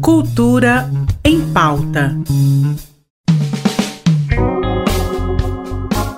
Cultura em pauta.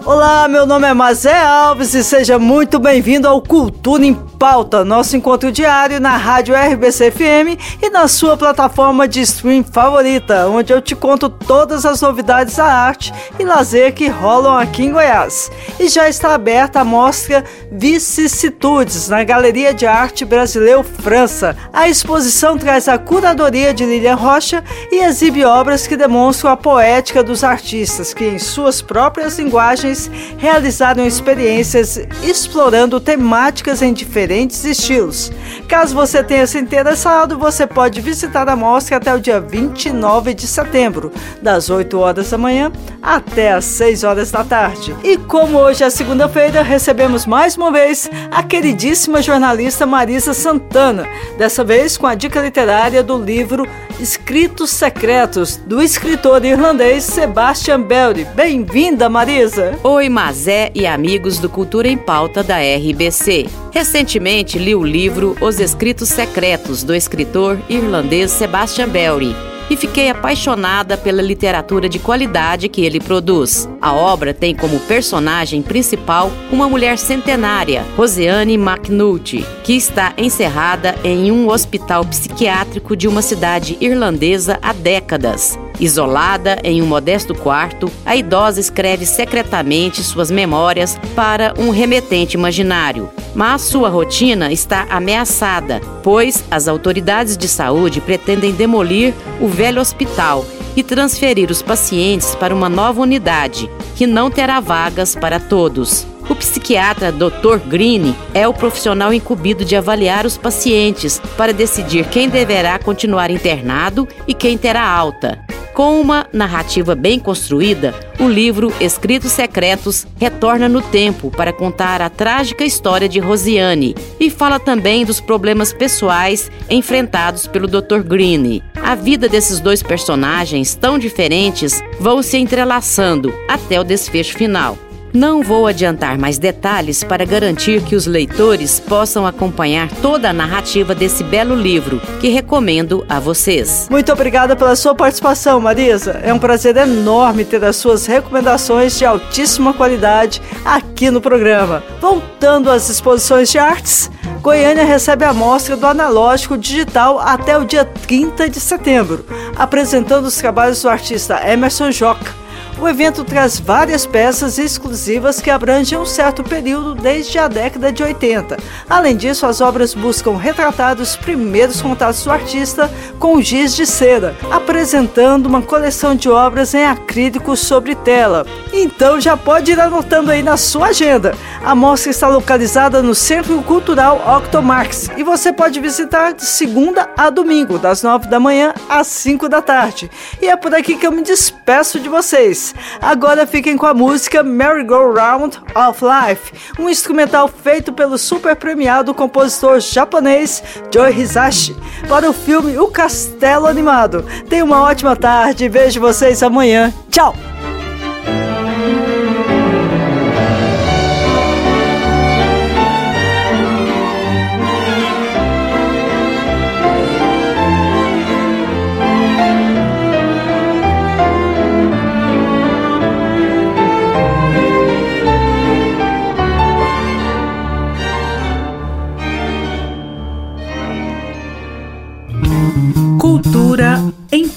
Olá, meu nome é Mazé Alves e seja muito bem-vindo ao Cultura em Pauta, nosso encontro diário na Rádio RBC FM e na sua plataforma de stream favorita, onde eu te conto todas as novidades da arte e lazer que rolam aqui em Goiás. E já está aberta a mostra Vicissitudes na Galeria de Arte Brasileiro França. A exposição traz a curadoria de Lilian Rocha e exibe obras que demonstram a poética dos artistas que, em suas próprias linguagens, realizaram experiências explorando temáticas em diferentes diferentes estilos. Caso você tenha se interessado, você pode visitar a mostra até o dia 29 de setembro, das 8 horas da manhã até as 6 horas da tarde. E como hoje é segunda-feira, recebemos mais uma vez a queridíssima jornalista Marisa Santana, dessa vez com a dica literária do livro Escritos Secretos, do escritor irlandês Sebastian Belly. Bem-vinda, Marisa! Oi, Mazé e amigos do Cultura em Pauta da RBC. Recentemente li o livro Os Escritos Secretos, do escritor irlandês Sebastian Belly e fiquei apaixonada pela literatura de qualidade que ele produz. A obra tem como personagem principal uma mulher centenária, Roseanne McNulty, que está encerrada em um hospital psiquiátrico de uma cidade irlandesa há décadas. Isolada em um modesto quarto, a idosa escreve secretamente suas memórias para um remetente imaginário. Mas sua rotina está ameaçada, pois as autoridades de saúde pretendem demolir o velho hospital e transferir os pacientes para uma nova unidade, que não terá vagas para todos. O psiquiatra Dr. Green é o profissional incumbido de avaliar os pacientes para decidir quem deverá continuar internado e quem terá alta. Com uma narrativa bem construída, o livro Escritos Secretos retorna no tempo para contar a trágica história de Rosiane e fala também dos problemas pessoais enfrentados pelo Dr. Green. A vida desses dois personagens tão diferentes vão se entrelaçando até o desfecho final. Não vou adiantar mais detalhes para garantir que os leitores possam acompanhar toda a narrativa desse belo livro, que recomendo a vocês. Muito obrigada pela sua participação, Marisa. É um prazer enorme ter as suas recomendações de altíssima qualidade aqui no programa. Voltando às exposições de artes, Goiânia recebe a mostra do analógico digital até o dia 30 de setembro, apresentando os trabalhos do artista Emerson Joca o evento traz várias peças exclusivas que abrangem um certo período desde a década de 80. Além disso, as obras buscam retratar os primeiros contatos do artista com o giz de cera, apresentando uma coleção de obras em acrílico sobre tela. Então já pode ir anotando aí na sua agenda. A mostra está localizada no Centro Cultural Octomarx e você pode visitar de segunda a domingo, das 9 da manhã às 5 da tarde. E é por aqui que eu me despeço de vocês. Agora fiquem com a música Merry Go Round of Life, um instrumental feito pelo super premiado compositor japonês Joe Hisashi para o filme O Castelo Animado. Tenha uma ótima tarde, vejo vocês amanhã. Tchau!